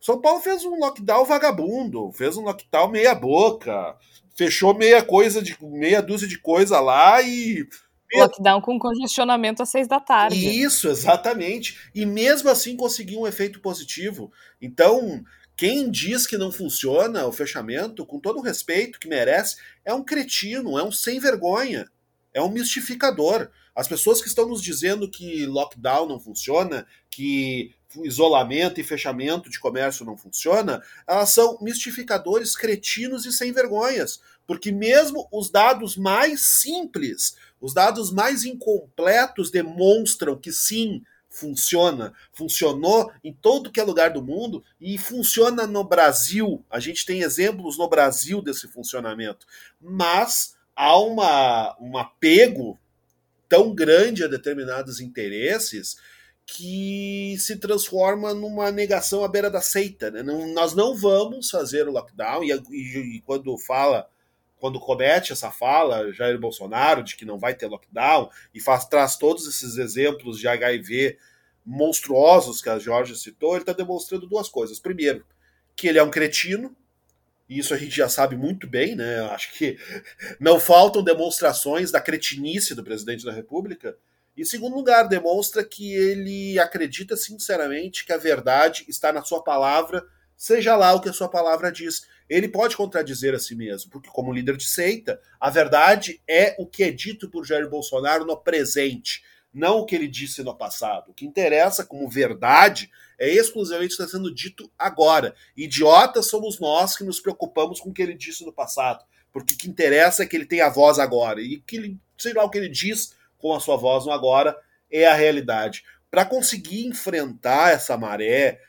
São Paulo fez um lockdown vagabundo, fez um lockdown meia boca, fechou meia coisa de meia dúzia de coisa lá e lockdown com congestionamento às seis da tarde. Isso, exatamente. E mesmo assim conseguiu um efeito positivo. Então, quem diz que não funciona o fechamento, com todo o respeito que merece, é um cretino, é um sem vergonha, é um mistificador. As pessoas que estão nos dizendo que lockdown não funciona, que isolamento e fechamento de comércio não funciona, elas são mistificadores, cretinos e sem vergonhas. Porque mesmo os dados mais simples, os dados mais incompletos demonstram que sim, funciona. Funcionou em todo que é lugar do mundo e funciona no Brasil. A gente tem exemplos no Brasil desse funcionamento. Mas há uma, um apego tão grande a determinados interesses que se transforma numa negação à beira da seita. Né? Não, nós não vamos fazer o lockdown, e, e, e, quando fala, quando comete essa fala, Jair Bolsonaro, de que não vai ter lockdown, e faz, traz todos esses exemplos de HIV monstruosos que a Jorge citou, ele está demonstrando duas coisas. Primeiro, que ele é um cretino, e isso a gente já sabe muito bem, né? Acho que não faltam demonstrações da cretinice do presidente da República em segundo lugar, demonstra que ele acredita sinceramente que a verdade está na sua palavra, seja lá o que a sua palavra diz. Ele pode contradizer a si mesmo, porque, como líder de seita, a verdade é o que é dito por Jair Bolsonaro no presente, não o que ele disse no passado. O que interessa como verdade é exclusivamente o que está sendo dito agora. Idiotas somos nós que nos preocupamos com o que ele disse no passado, porque o que interessa é que ele tem a voz agora, e que ele, sei lá o que ele diz com a sua voz no agora é a realidade. Para conseguir enfrentar essa maré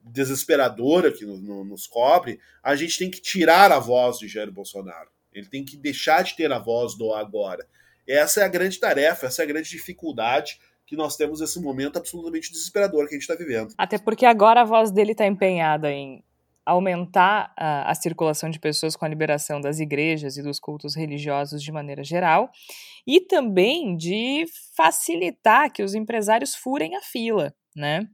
desesperadora que nos cobre, a gente tem que tirar a voz de Jair Bolsonaro. Ele tem que deixar de ter a voz do agora. Essa é a grande tarefa, essa é a grande dificuldade que nós temos nesse momento absolutamente desesperador que a gente está vivendo. Até porque agora a voz dele está empenhada em aumentar a, a, circulação de pessoas com a liberação das igrejas e dos cultos religiosos de maneira geral, e também de facilitar que os empresários furem a fila, né?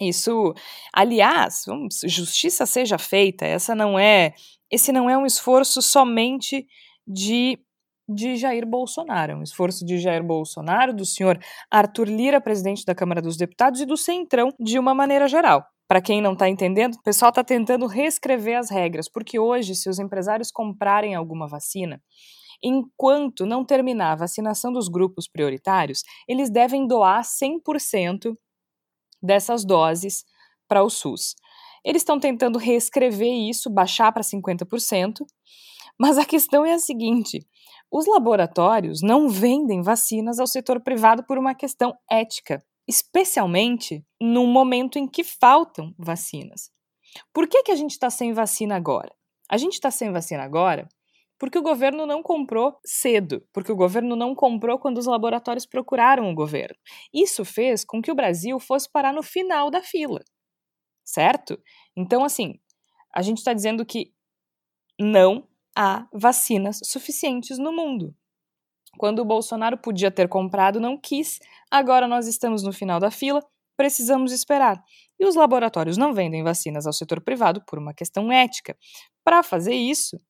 Isso, aliás, vamos, justiça seja feita, essa não é, esse não é um esforço somente de de Jair Bolsonaro, é um esforço de Jair Bolsonaro, do senhor Arthur Lira, presidente da Câmara dos Deputados, e do Centrão de uma maneira geral. Para quem não está entendendo, o pessoal está tentando reescrever as regras, porque hoje, se os empresários comprarem alguma vacina, enquanto não terminar a vacinação dos grupos prioritários, eles devem doar 100% dessas doses para o SUS. Eles estão tentando reescrever isso, baixar para 50%, mas a questão é a seguinte: os laboratórios não vendem vacinas ao setor privado por uma questão ética especialmente no momento em que faltam vacinas. Por que, que a gente está sem vacina agora? A gente está sem vacina agora porque o governo não comprou cedo, porque o governo não comprou quando os laboratórios procuraram o governo. Isso fez com que o Brasil fosse parar no final da fila, certo? Então, assim, a gente está dizendo que não há vacinas suficientes no mundo. Quando o Bolsonaro podia ter comprado, não quis. Agora nós estamos no final da fila, precisamos esperar. E os laboratórios não vendem vacinas ao setor privado por uma questão ética. Para fazer isso,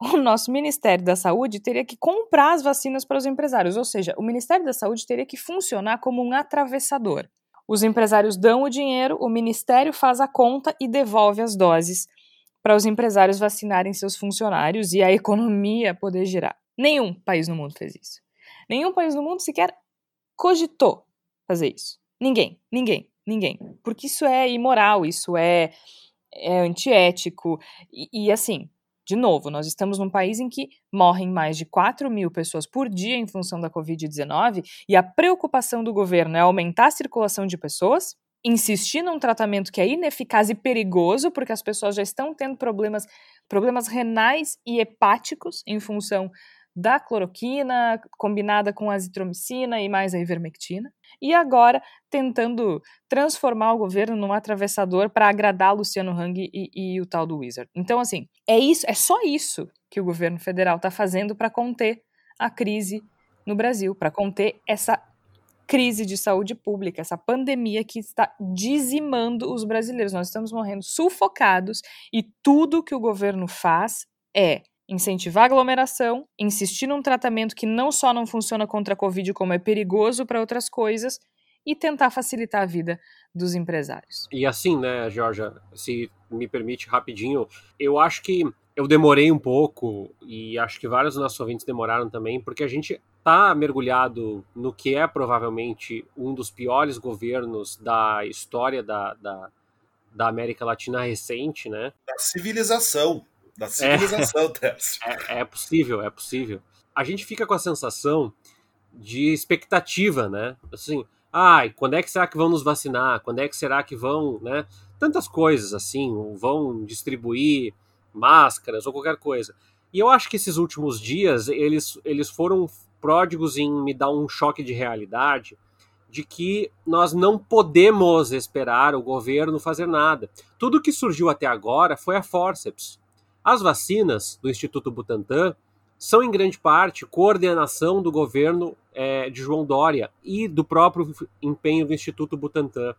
o nosso Ministério da Saúde teria que comprar as vacinas para os empresários, ou seja, o Ministério da Saúde teria que funcionar como um atravessador. Os empresários dão o dinheiro, o Ministério faz a conta e devolve as doses para os empresários vacinarem seus funcionários e a economia poder girar. Nenhum país no mundo fez isso. Nenhum país no mundo sequer cogitou fazer isso. Ninguém, ninguém, ninguém. Porque isso é imoral, isso é, é antiético. E, e assim, De novo, nós estamos num país em que morrem mais de 4 mil pessoas por dia em função da Covid-19 e a preocupação do governo é aumentar a circulação de pessoas, insistir num tratamento que é ineficaz e perigoso, porque as pessoas já estão tendo problemas, problemas renais e hepáticos em função da cloroquina combinada com azitromicina e mais a ivermectina, e agora tentando transformar o governo num atravessador para agradar Luciano Hang e, e, o tal do Wizard. Então, assim, é isso, é só isso que o governo federal está fazendo para conter a crise no Brasil, para conter essa crise de saúde pública, essa pandemia que está dizimando os brasileiros. Nós estamos morrendo sufocados e tudo que o governo faz é incentivar a aglomeração, insistir num tratamento que não só não funciona contra a Covid, como é perigoso para outras coisas, e tentar facilitar a vida dos empresários. E assim, né, Georgia, se me permite rapidinho, eu acho que eu demorei um pouco, e acho que vários dos nossos ouvintes demoraram também, porque a gente está mergulhado no que é provavelmente um dos piores governos da história da, da, da América Latina recente, né? Da civilização da civilização, (laughs) é, é, é possível, é possível. A gente fica com a sensação de expectativa, né? Assim, ai, quando é que será que vão nos vacinar? Quando é que será que vão, né? Tantas coisas assim, vão distribuir máscaras ou qualquer coisa. E eu acho que esses últimos dias eles, eles foram pródigos em me dar um choque de realidade de que nós não podemos esperar o governo fazer nada. Tudo que surgiu até agora foi a forceps. As vacinas do Instituto Butantan são, em grande parte, coordenação do governo é, de João Dória e do próprio empenho do Instituto Butantan.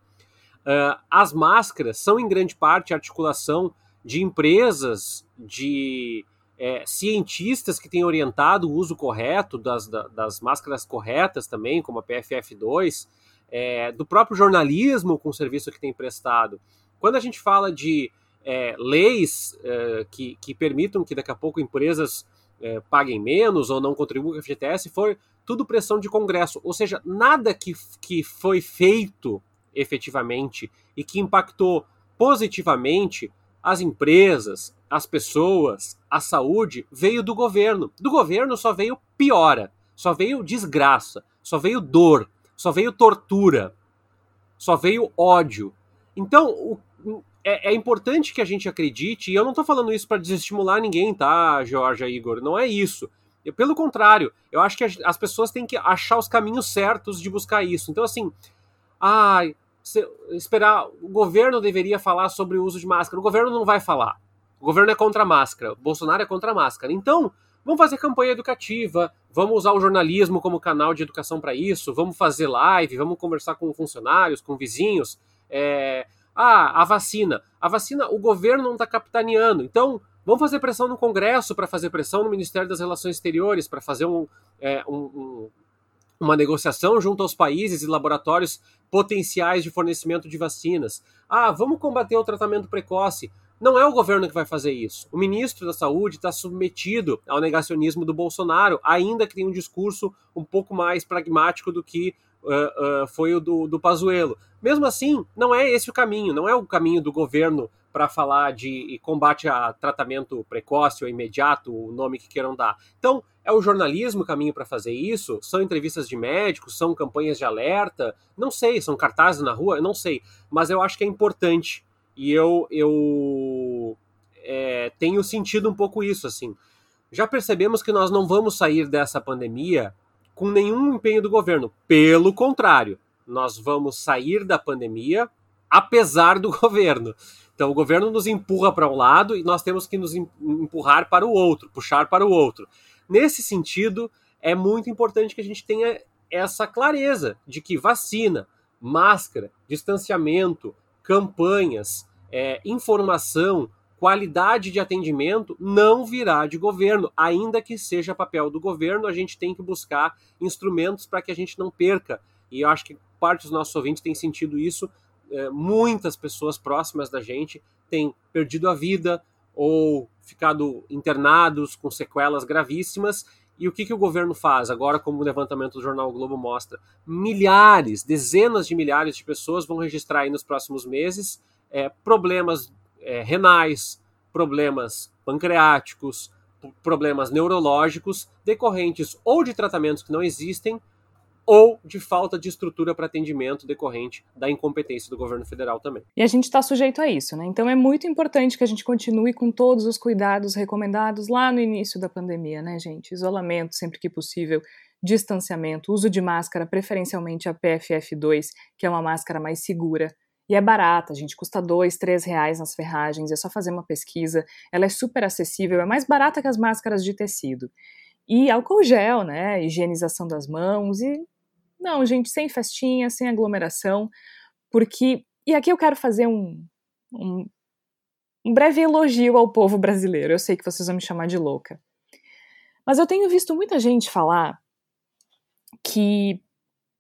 Uh, as máscaras são, em grande parte, articulação de empresas, de é, cientistas que têm orientado o uso correto das, das máscaras corretas também, como a PFF2, é, do próprio jornalismo com o serviço que tem prestado. Quando a gente fala de é, leis é, que, que permitam que daqui a pouco empresas é, paguem menos ou não contribuam com o FGTS, foi tudo pressão de Congresso. Ou seja, nada que, que foi feito efetivamente e que impactou positivamente as empresas, as pessoas, a saúde, veio do governo. Do governo só veio piora, só veio desgraça, só veio dor, só veio tortura, só veio ódio. Então, o, é, é, importante que a gente acredite, e eu não estou falando isso para desestimular ninguém, tá, Jorge Igor? Não é isso. Eu, pelo contrário, eu acho que as pessoas têm que achar os caminhos certos de buscar isso. Então, assim, se, esperar. O governo deveria falar sobre o uso de máscara. O governo não vai falar. O governo é contra a máscara. O Bolsonaro é contra a máscara. Então, vamos fazer campanha educativa, vamos usar o jornalismo como canal de educação para isso, vamos fazer live, vamos conversar com funcionários, com vizinhos. É, ah, a vacina. A vacina, o governo não está capitaneando. Então, vamos fazer pressão no Congresso para fazer pressão no Ministério das Relações Exteriores para fazer um, é, um, um, uma negociação junto aos países e laboratórios potenciais de fornecimento de vacinas. Ah, vamos combater o tratamento precoce. Não é o governo que vai fazer isso. O ministro da Saúde está submetido ao negacionismo do Bolsonaro, ainda que tenha um discurso um pouco mais pragmático do que uh, uh, foi o do, do Pazuello. Mesmo assim, não é esse o caminho, não é o caminho do governo para falar de combate a tratamento precoce ou imediato, o nome que queiram dar. Então, é o jornalismo o caminho para fazer isso? São entrevistas de médicos? São campanhas de alerta? Não sei, são cartazes na rua? Não sei. Mas eu acho que é importante. E eu, eu é, tenho sentido um pouco isso, assim. Já percebemos que nós não vamos sair dessa pandemia com nenhum empenho do governo. Pelo contrário, nós vamos sair da pandemia apesar do (laughs) governo. Então o governo nos empurra para um lado e nós temos que nos empurrar para o outro, puxar para o outro. Nesse sentido, é muito importante que a gente tenha essa clareza de que vacina, máscara, distanciamento, campanhas, é, informação, qualidade de atendimento não virá de governo, ainda que seja papel do governo, a gente tem que buscar instrumentos para que a gente não perca. E eu acho que parte dos nossos ouvintes tem sentido isso. É, muitas pessoas próximas da gente têm perdido a vida ou ficado internados com sequelas gravíssimas. E o que, que o governo faz agora, como o levantamento do jornal o Globo mostra? Milhares, dezenas de milhares de pessoas vão registrar aí nos próximos meses é, problemas é, renais, problemas pancreáticos, problemas neurológicos decorrentes ou de tratamentos que não existem ou de falta de estrutura para atendimento decorrente da incompetência do governo federal também. E a gente está sujeito a isso, né? Então é muito importante que a gente continue com todos os cuidados recomendados lá no início da pandemia, né, gente? Isolamento sempre que possível, distanciamento, uso de máscara, preferencialmente a PFF2, que é uma máscara mais segura. E é barata, gente, custa dois, três reais nas ferragens, é só fazer uma pesquisa. Ela é super acessível, é mais barata que as máscaras de tecido. E álcool gel, né? Higienização das mãos e não, gente, sem festinha, sem aglomeração, porque. E aqui eu quero fazer um, um, um breve elogio ao povo brasileiro. Eu sei que vocês vão me chamar de louca. Mas eu tenho visto muita gente falar que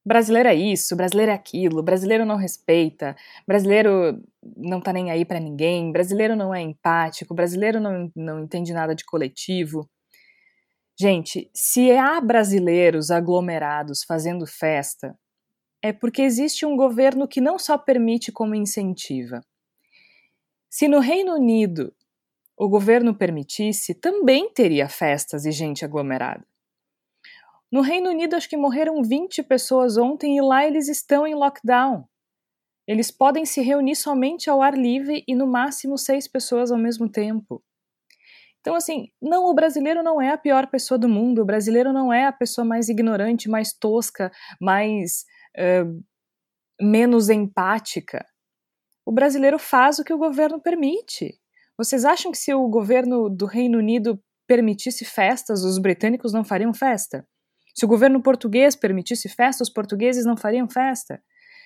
brasileiro é isso, brasileiro é aquilo, brasileiro não respeita, brasileiro não tá nem aí para ninguém, brasileiro não é empático, brasileiro não, não entende nada de coletivo. Gente, se há brasileiros aglomerados fazendo festa, é porque existe um governo que não só permite como incentiva. Se no Reino Unido o governo permitisse, também teria festas e gente aglomerada. No Reino Unido, acho que morreram 20 pessoas ontem e lá eles estão em lockdown. Eles podem se reunir somente ao ar livre e no máximo seis pessoas ao mesmo tempo. Então, assim, não, o brasileiro não é a pior pessoa do mundo, o brasileiro não é a pessoa mais ignorante, mais tosca, mais uh, menos empática. O brasileiro faz o que o governo permite. Vocês acham que se o governo do Reino Unido permitisse festas, os britânicos não fariam festa? Se o governo português permitisse festa, os portugueses não fariam festa?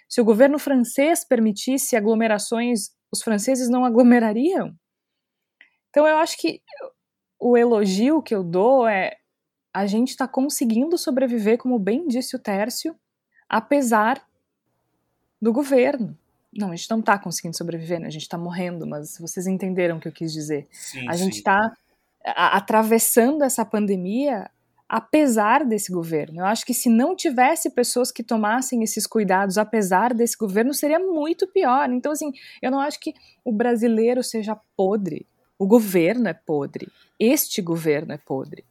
Se o governo francês permitisse aglomerações, os franceses não aglomerariam? Então eu acho que o elogio que eu dou é a gente está conseguindo sobreviver, como bem disse o Tércio, apesar do governo. Não, a gente não está conseguindo sobreviver, né? a gente está morrendo, mas vocês entenderam o que eu quis dizer. Sim, a gente está atravessando essa pandemia apesar desse governo. Eu acho que se não tivesse pessoas que tomassem esses cuidados apesar desse governo, seria muito pior. Então, assim, eu não acho que o brasileiro seja podre. O governo é podre. Este governo é podre.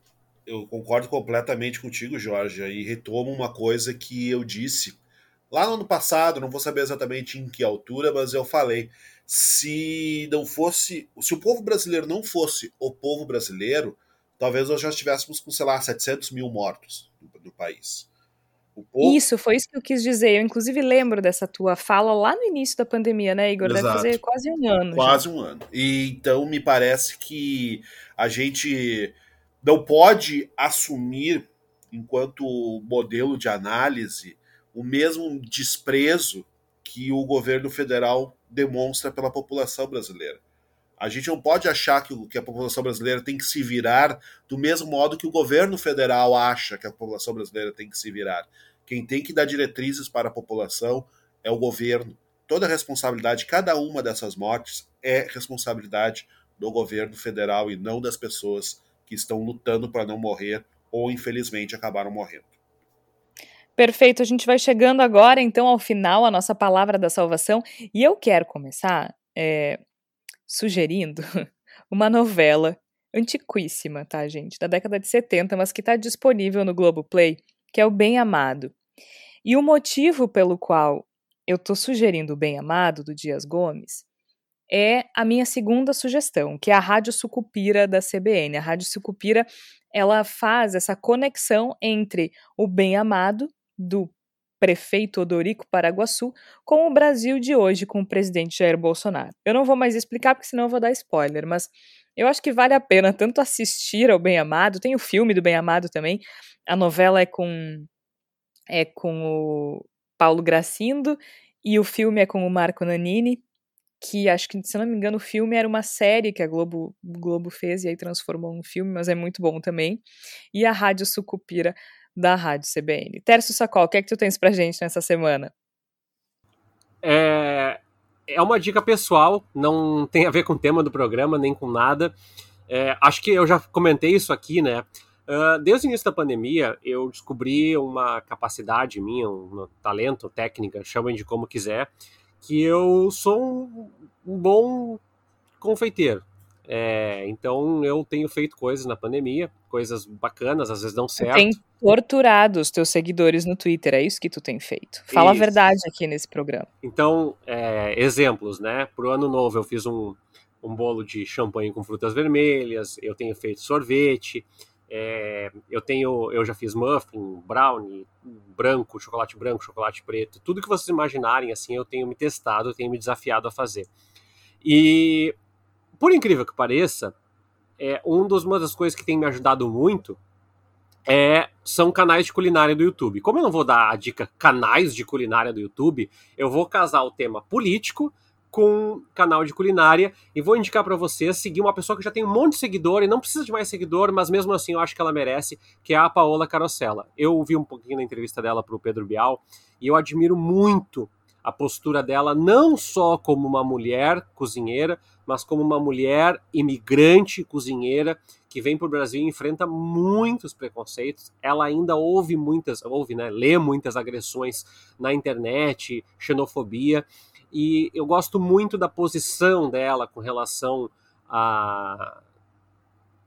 Eu concordo completamente contigo, Jorge, e retomo uma coisa que eu disse lá no ano passado, não vou saber exatamente em que altura, mas eu falei. Se não fosse. Se o povo brasileiro não fosse o povo brasileiro, talvez nós já estivéssemos com, sei lá, 700 mil mortos no, no país. Isso, foi isso que eu quis dizer. Eu, inclusive, lembro dessa tua fala lá no início da pandemia, né, Igor? Exato. Deve fazer quase um ano. Quase já. um ano. E então me parece que a gente não pode assumir, enquanto modelo de análise, o mesmo desprezo que o governo federal demonstra pela população brasileira. A gente não pode achar que, que a população brasileira tem que se virar do mesmo modo que o governo federal acha que a população brasileira tem que se virar. Quem tem que dar diretrizes para a população é o governo. Toda a responsabilidade, cada uma dessas mortes é responsabilidade do governo federal e não das pessoas que estão lutando para não morrer ou infelizmente acabaram morrendo. Perfeito, a gente vai chegando agora então ao final, a nossa palavra da salvação, e eu quero começar é, sugerindo (laughs) uma novela antiquíssima, tá, gente? Da década de 70, mas que está disponível no Globoplay, que é o Bem Amado. E o motivo pelo qual eu estou sugerindo o Bem Amado, do Dias Gomes, é a minha segunda sugestão, que é a Rádio Sucupira da CBN. A Rádio Sucupira, ela faz essa conexão entre o Bem Amado, do prefeito Odorico Paraguaçu, com o Brasil de hoje, com o presidente Jair Bolsonaro. Eu não vou mais explicar, porque senão eu vou dar spoiler, mas eu acho que vale a pena tanto assistir ao Bem Amado, tem o filme do Bem Amado também, a novela é com, é com o Paulo Gracindo, e o filme é com o Marco Nanini, que acho que, se não me engano, o filme era uma série que a Globo, Globo fez e aí transformou num filme, mas é muito bom também. E a Rádio Sucupira da Rádio CBN. Tércio Sacol, o que é que tu tens pra gente nessa semana? É, é uma dica pessoal, não tem a ver com o tema do programa, nem com nada. É, acho que eu já comentei isso aqui, né? Uh, desde o início da pandemia, eu descobri uma capacidade minha, um talento, técnica, chamem de como quiser, que eu sou um, um bom confeiteiro. É, então eu tenho feito coisas na pandemia, coisas bacanas, às vezes não certo. Tem torturado os teus seguidores no Twitter, é isso que tu tem feito. Fala Isso. a verdade aqui nesse programa. Então, é, exemplos, né? Pro ano novo eu fiz um, um bolo de champanhe com frutas vermelhas, eu tenho feito sorvete, é, eu tenho, eu já fiz muffin, brownie, branco, chocolate branco, chocolate preto, tudo que vocês imaginarem, assim, eu tenho me testado, eu tenho me desafiado a fazer. E, por incrível que pareça, é, um dos, uma das coisas que tem me ajudado muito é, são canais de culinária do YouTube. Como eu não vou dar a dica canais de culinária do YouTube, eu vou casar o tema político com canal de culinária e vou indicar para vocês seguir uma pessoa que já tem um monte de seguidor e não precisa de mais seguidor, mas mesmo assim eu acho que ela merece, que é a Paola Carosella. Eu ouvi um pouquinho da entrevista dela pro Pedro Bial e eu admiro muito a postura dela, não só como uma mulher cozinheira, mas como uma mulher imigrante cozinheira que vem para o Brasil e enfrenta muitos preconceitos. Ela ainda ouve muitas, ouve, né, lê muitas agressões na internet, xenofobia, e eu gosto muito da posição dela com relação a,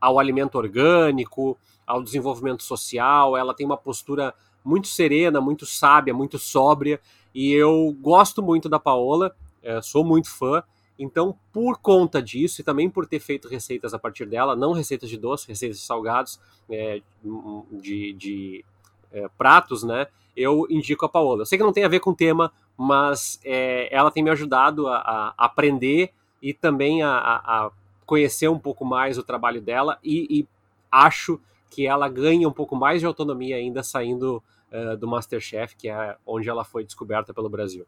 ao alimento orgânico, ao desenvolvimento social. Ela tem uma postura muito serena, muito sábia, muito sóbria, e eu gosto muito da Paola, é, sou muito fã. Então, por conta disso e também por ter feito receitas a partir dela, não receitas de doce, receitas de salgados, é, de, de é, pratos, né? Eu indico a Paola. Eu sei que não tem a ver com o tema, mas é, ela tem me ajudado a, a aprender e também a, a, conhecer um pouco mais o trabalho dela e, e, acho que ela ganha um pouco mais de autonomia ainda saindo uh, do Masterchef, que é onde ela foi descoberta pelo Brasil.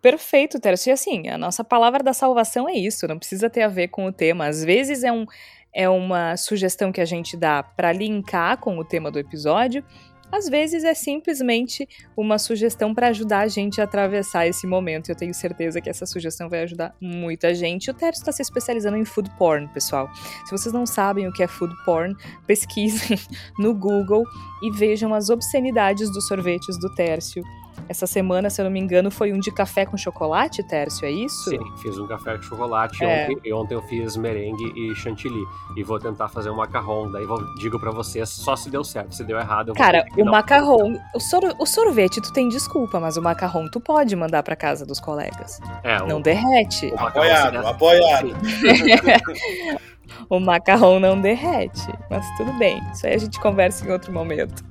Perfeito, Tércio. E assim, a nossa palavra da salvação é isso, não precisa ter a ver com o tema. Às vezes é, um, é uma sugestão que a gente dá para linkar com o tema do episódio, às vezes é simplesmente uma sugestão para ajudar a gente a atravessar esse momento. Eu tenho certeza que essa sugestão vai ajudar muita gente. O Tércio está se especializando em food porn, pessoal. Se vocês não sabem o que é food porn, (laughs) pesquisem no Google e vejam as obscenidades dos sorvetes do Tércio. Essa semana, se eu não me engano, foi um de café com chocolate, Tércio, é isso? Sim, fiz um café com chocolate É. ontem, e ontem eu fiz merengue e chantilly. E vou tentar fazer um macarrão, daí vou, digo pra vocês só se deu certo, se deu errado Cara, o um- macarrão, o, sor- o sorvete tu tem desculpa, mas o macarrão tu pode mandar pra casa dos colegas. É, o, Não derrete. o Apoiado, apoiado. (laughs) (laughs) O macarrão não derrete. Mas tudo bem, isso aí a gente conversa em outro momento.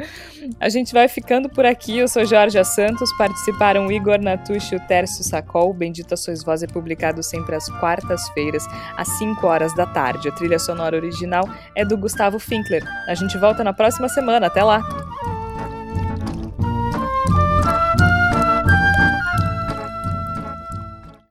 A gente vai ficando por aqui. Eu sou Jorge Santos. Participaram Igor Natucci e o Tércio Sacol. Bendita Sois Voz é publicado sempre às quartas-feiras, às 5 horas da tarde. A trilha sonora original é do Gustavo Finkler. A gente volta na próxima semana. Até lá!